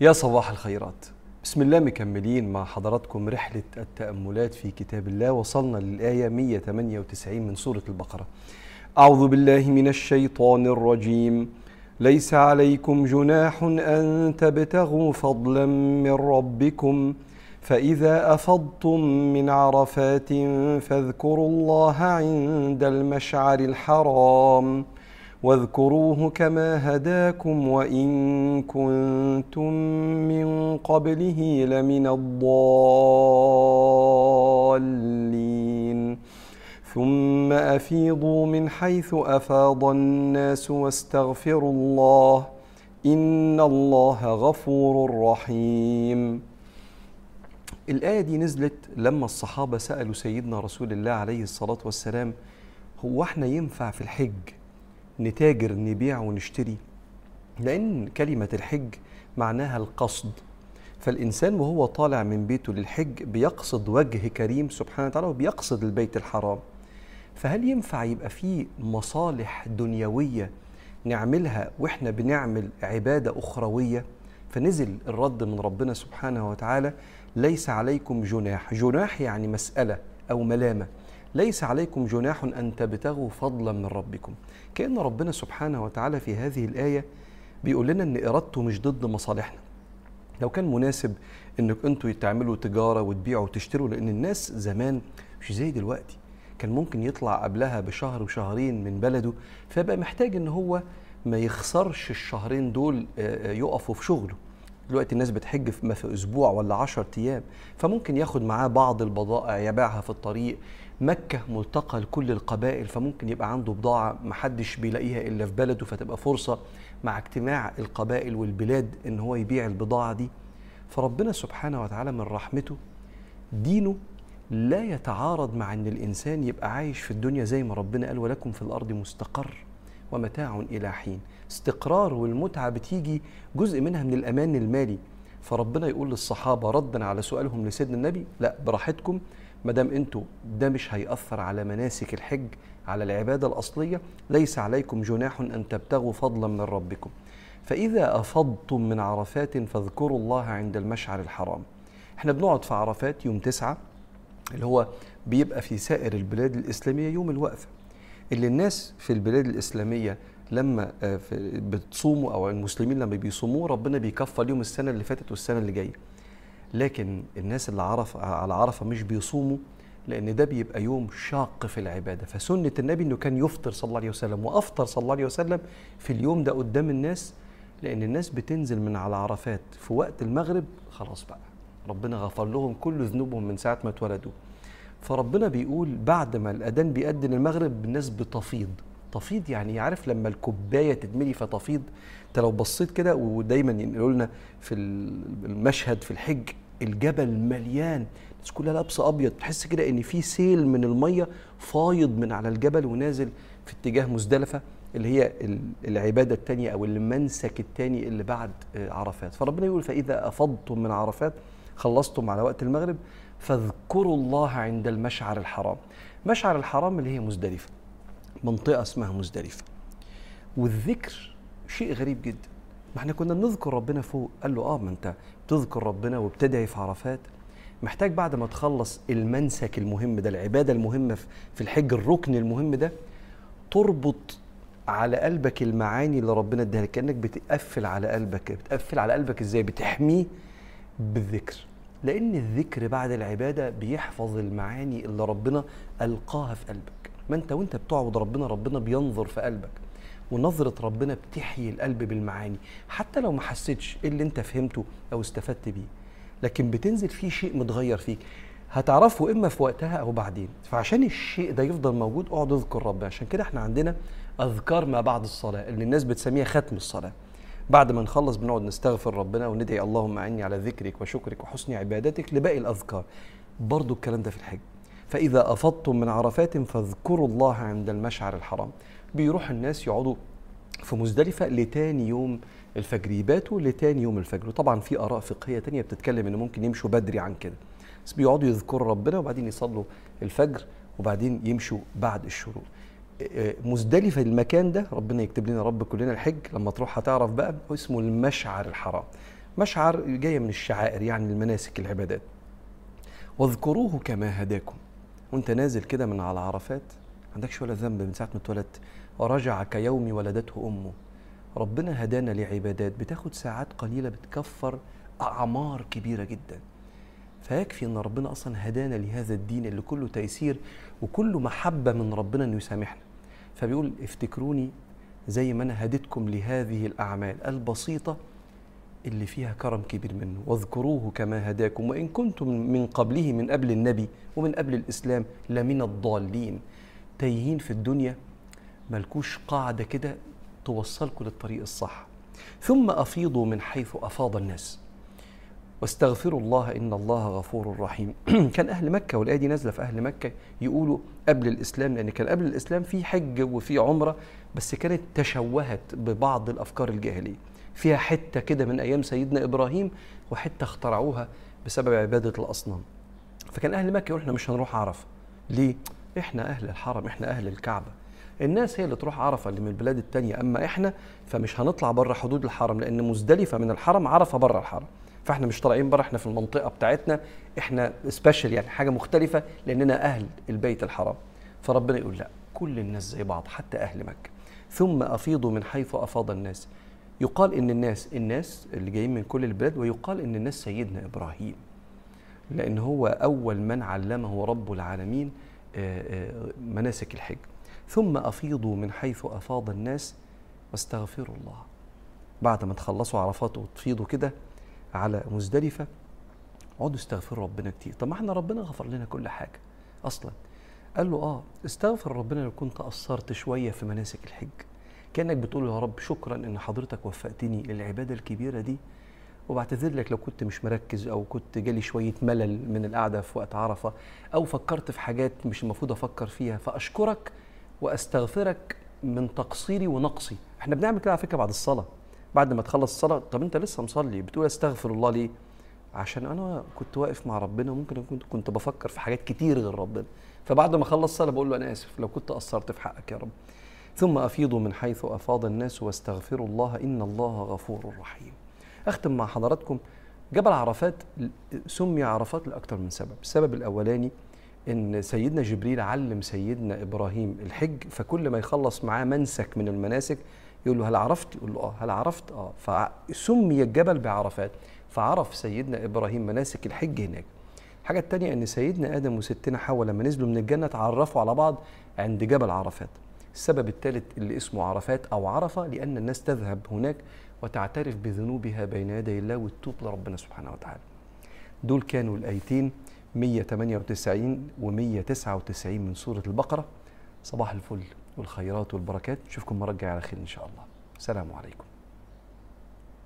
يا صباح الخيرات. بسم الله مكملين مع حضراتكم رحلة التأملات في كتاب الله. وصلنا للآية 198 من سورة البقرة. أعوذ بالله من الشيطان الرجيم. ليس عليكم جناح أن تبتغوا فضلا من ربكم. فإذا أفضتم من عرفات فاذكروا الله عند المشعر الحرام. واذكروه كما هداكم وإن كنتم من قبله لمن الضالين. ثم أفيضوا من حيث أفاض الناس واستغفروا الله إن الله غفور رحيم. الآية دي نزلت لما الصحابة سألوا سيدنا رسول الله عليه الصلاة والسلام هو إحنا ينفع في الحج؟ نتاجر نبيع ونشتري. لأن كلمة الحج معناها القصد. فالإنسان وهو طالع من بيته للحج بيقصد وجه كريم سبحانه وتعالى وبيقصد البيت الحرام. فهل ينفع يبقى في مصالح دنيوية نعملها وإحنا بنعمل عبادة أخروية؟ فنزل الرد من ربنا سبحانه وتعالى ليس عليكم جناح. جناح يعني مسألة أو ملامة. ليس عليكم جناح أن تبتغوا فضلا من ربكم. كأن ربنا سبحانه وتعالى في هذه الآية بيقول لنا أن إرادته مش ضد مصالحنا. لو كان مناسب إنك أنتوا تعملوا تجارة وتبيعوا وتشتروا لأن الناس زمان مش زي دلوقتي. كان ممكن يطلع قبلها بشهر وشهرين من بلده فيبقى محتاج إن هو ما يخسرش الشهرين دول آه، آه، يقفوا في شغله. دلوقتي الناس بتحج في في أسبوع ولا 10 أيام فممكن ياخد معاه بعض البضائع يبيعها في الطريق. مكة ملتقى لكل القبائل فممكن يبقى عنده بضاعة محدش بيلاقيها إلا في بلده فتبقى فرصة مع اجتماع القبائل والبلاد إن هو يبيع البضاعة دي. فربنا سبحانه وتعالى من رحمته دينه لا يتعارض مع إن الإنسان يبقى عايش في الدنيا زي ما ربنا قال ولكم في الأرض مستقر ومتاع إلى حين. استقرار والمتعة بتيجي جزء منها من الأمان المالي. فربنا يقول للصحابة ردا على سؤالهم لسيدنا النبي لا براحتكم. ما دام أنتوا ده مش هيأثر على مناسك الحج على العبادة الأصلية ليس عليكم جناح أن تبتغوا فضلا من ربكم. فإذا أفضتم من عرفات فاذكروا الله عند المشعر الحرام. إحنا بنقعد في عرفات يوم تسعة اللي هو بيبقى في سائر البلاد الإسلامية يوم الوقفة. اللي الناس في البلاد الإسلامية لما آه، بتصوموا أو المسلمين لما بيصوموا ربنا بيكفر ليهم السنة اللي فاتت والسنة اللي جاية. لكن الناس اللي عرف على عرفة مش بيصوموا لأن ده بيبقى يوم شاق في العبادة. فسنة النبي أنه كان يفطر صلى الله عليه وسلم وأفطر صلى الله عليه وسلم في اليوم ده قدام الناس لأن الناس بتنزل من على عرفات. في وقت المغرب خلاص بقى ربنا غفر لهم كل ذنوبهم من ساعة ما اتولدوا. فربنا بيقول بعد ما الأذان بيأذن المغرب الناس بتفيض تفيض يعني عارف لما الكوباية تتملي فتفيض؟ انت لو بصيت كده ودايما ينقلوا لنا في المشهد في الحج الجبل مليان. الناس كلها لابسة أبيض. تحس كده إن في سيل من المية فايض من على الجبل ونازل في اتجاه مزدلفة اللي هي ال- العبادة الثانية أو المنسك الثاني اللي بعد عرفات. فربنا يقول فإذا أفضتم من عرفات خلصتم على وقت المغرب فاذكروا الله عند المشعر الحرام. مشعر الحرام اللي هي مزدلفة منطقة اسمها مزدلفة. والذكر شيء غريب جدا. ما إحنا كنا بنذكر ربنا فوق. قال له آه ما انت بتذكر ربنا وبتدعي في عرفات. محتاج بعد ما تخلص المنسك المهم ده العبادة المهمة في- في الحج الركن المهم ده تربط على قلبك المعاني اللي ربنا اداها لك. كأنك بتقفل على قلبك. بتقفل على قلبك إزاي؟ بتحميه بالذكر لأن الذكر بعد العبادة بيحفظ المعاني اللي ربنا ألقاها في قلبك. ما أنت وأنت بتعبد ربنا ربنا بينظر في قلبك. ونظرة ربنا بتحيي القلب بالمعاني حتى لو ما حسيتش اللي أنت فهمته أو استفدت بيه. لكن بتنزل فيه شيء متغير فيك. هتعرفه إما في وقتها أو بعدين. فعشان الشيء ده يفضل موجود اقعد اذكر ربنا عشان كده إحنا عندنا أذكار ما بعد الصلاة اللي الناس بتسميها ختم الصلاة. بعد ما نخلص بنقعد نستغفر ربنا وندعي اللهم اعني على ذكرك وشكرك وحسن عبادتك لباقي الأذكار. برضو الكلام ده في الحج. فإذا أفضتم من عرفات فاذكروا الله عند المشعر الحرام. بيروح الناس يقعدوا في مزدلفة لتاني يوم الفجر. يباتوا لتاني يوم الفجر. وطبعا في آراء فقهية تانية بتتكلم إن ممكن يمشوا بدري عن كده. بس بيقعدوا يذكروا ربنا وبعدين يصلوا الفجر وبعدين يمشوا بعد الشروق. مزدلفة المكان ده ربنا يكتب لنا رب كلنا الحج لما تروح هتعرف بقى اسمه المشعر الحرام. مشعر جاية من الشعائر يعني المناسك العبادات. واذكروه كما هداكم. وانت نازل كده من على عرفات عندكش ولا ذنب من ساعة ما اتولدت. ورجع كيوم ولدته أمه. ربنا هدانا لعبادات. بتاخد ساعات قليلة بتكفر أعمار كبيرة جدا. فيكفي إن ربنا أصلا هدانا لهذا الدين اللي كله تيسير وكله محبة من ربنا إنه يسامحنا. فبيقول افتكروني زي ما أنا هديتكم لهذه الأعمال البسيطة اللي فيها كرم كبير منه. واذكروه كما هداكم وإن كنتم من قبله من قبل النبي ومن قبل الإسلام لمن الضالين. تايهين في الدنيا ملكوش قاعدة كده توصلكم للطريق الصح. ثم أفيضوا من حيث أفاض الناس. واستغفروا الله إن الله غفور رحيم. كان أهل مكة والآية دي نازلة في أهل مكة يقولوا قبل الإسلام لأن كان قبل الإسلام في حج وفي عمرة بس كانت تشوهت ببعض الأفكار الجاهلية. فيها حتة كده من أيام سيدنا إبراهيم وحتة اخترعوها بسبب عبادة الأصنام. فكان أهل مكة يقولوا إحنا مش هنروح عرفة. ليه؟ إحنا أهل الحرم إحنا أهل الكعبة. الناس هي اللي تروح عرفة اللي من البلاد التانية. أما إحنا فمش هنطلع بره حدود الحرم لأن مزدلفة من الحرم عرفة بره الحرم. فاحنا مش طالعين بره إحنا في المنطقة بتاعتنا. إحنا سبيشال يعني حاجة مختلفة لأننا أهل البيت الحرام. فربنا يقول لا كل الناس زي بعض حتى أهل مكة. ثم افيضوا من حيث أفاض الناس. يقال إن الناس الناس اللي جايين من كل البلاد ويقال إن الناس سيدنا إبراهيم. لأن هو أول من علمه رب العالمين مناسك الحج. ثم افيضوا من حيث أفاض الناس واستغفروا الله. بعد ما تخلصوا عرفات وتفيضوا كده على مزدلفة. اقعدوا استغفروا ربنا كتير. طب ما إحنا ربنا غفر لنا كل حاجة أصلا. قال له آه استغفر ربنا لو كنت قصرت شوية في مناسك الحج. كأنك بتقول يا رب شكرا إن حضرتك وفقتني للعبادة الكبيرة دي. وبعتذر لك لو كنت مش مركز أو كنت جالي شوية ملل من القعدة في وقت عرفة أو فكرت في حاجات مش المفروض أفكر فيها. فأشكرك وأستغفرك من تقصيري ونقصي. إحنا بنعمل كده على فكرة بعد الصلاة. بعد ما تخلص الصلاة طب أنت لسه مصلي؟ بتقول أستغفر الله ليه عشان أنا كنت واقف مع ربنا ممكن كنت كنت بفكر في حاجات كتير غير ربنا. فبعد ما أخلص الصلاة بقول له أنا آسف لو كنت قصرت في حقك يا رب. ثم افيضوا من حيث أفاض الناس واستغفروا الله إن الله غفور رحيم. أختم مع حضراتكم جبل عرفات سمي عرفات لأكثر من سبب. السبب الأولاني إن سيدنا جبريل علم سيدنا إبراهيم الحج فكل ما يخلص معاه منسك من المناسك يقول له هل عرفت؟ يقول له آه هل عرفت؟ آه فسمي الجبل بعرفات فعرف سيدنا إبراهيم مناسك الحج هناك. الحاجة الثانية إن سيدنا آدم وستنا حواء لما نزلوا من الجنة تعرفوا على بعض عند جبل عرفات. السبب الثالث اللي اسمه عرفات أو عرفة لأن الناس تذهب هناك وتعترف بذنوبها بين يدي الله وتتوب لربنا سبحانه وتعالى. دول كانوا الآيتين 198 و 199 من سورة البقرة صباح الفل والخيرات والبركات. نشوفكم مرة الجاية على خير إن شاء الله. السلام عليكم.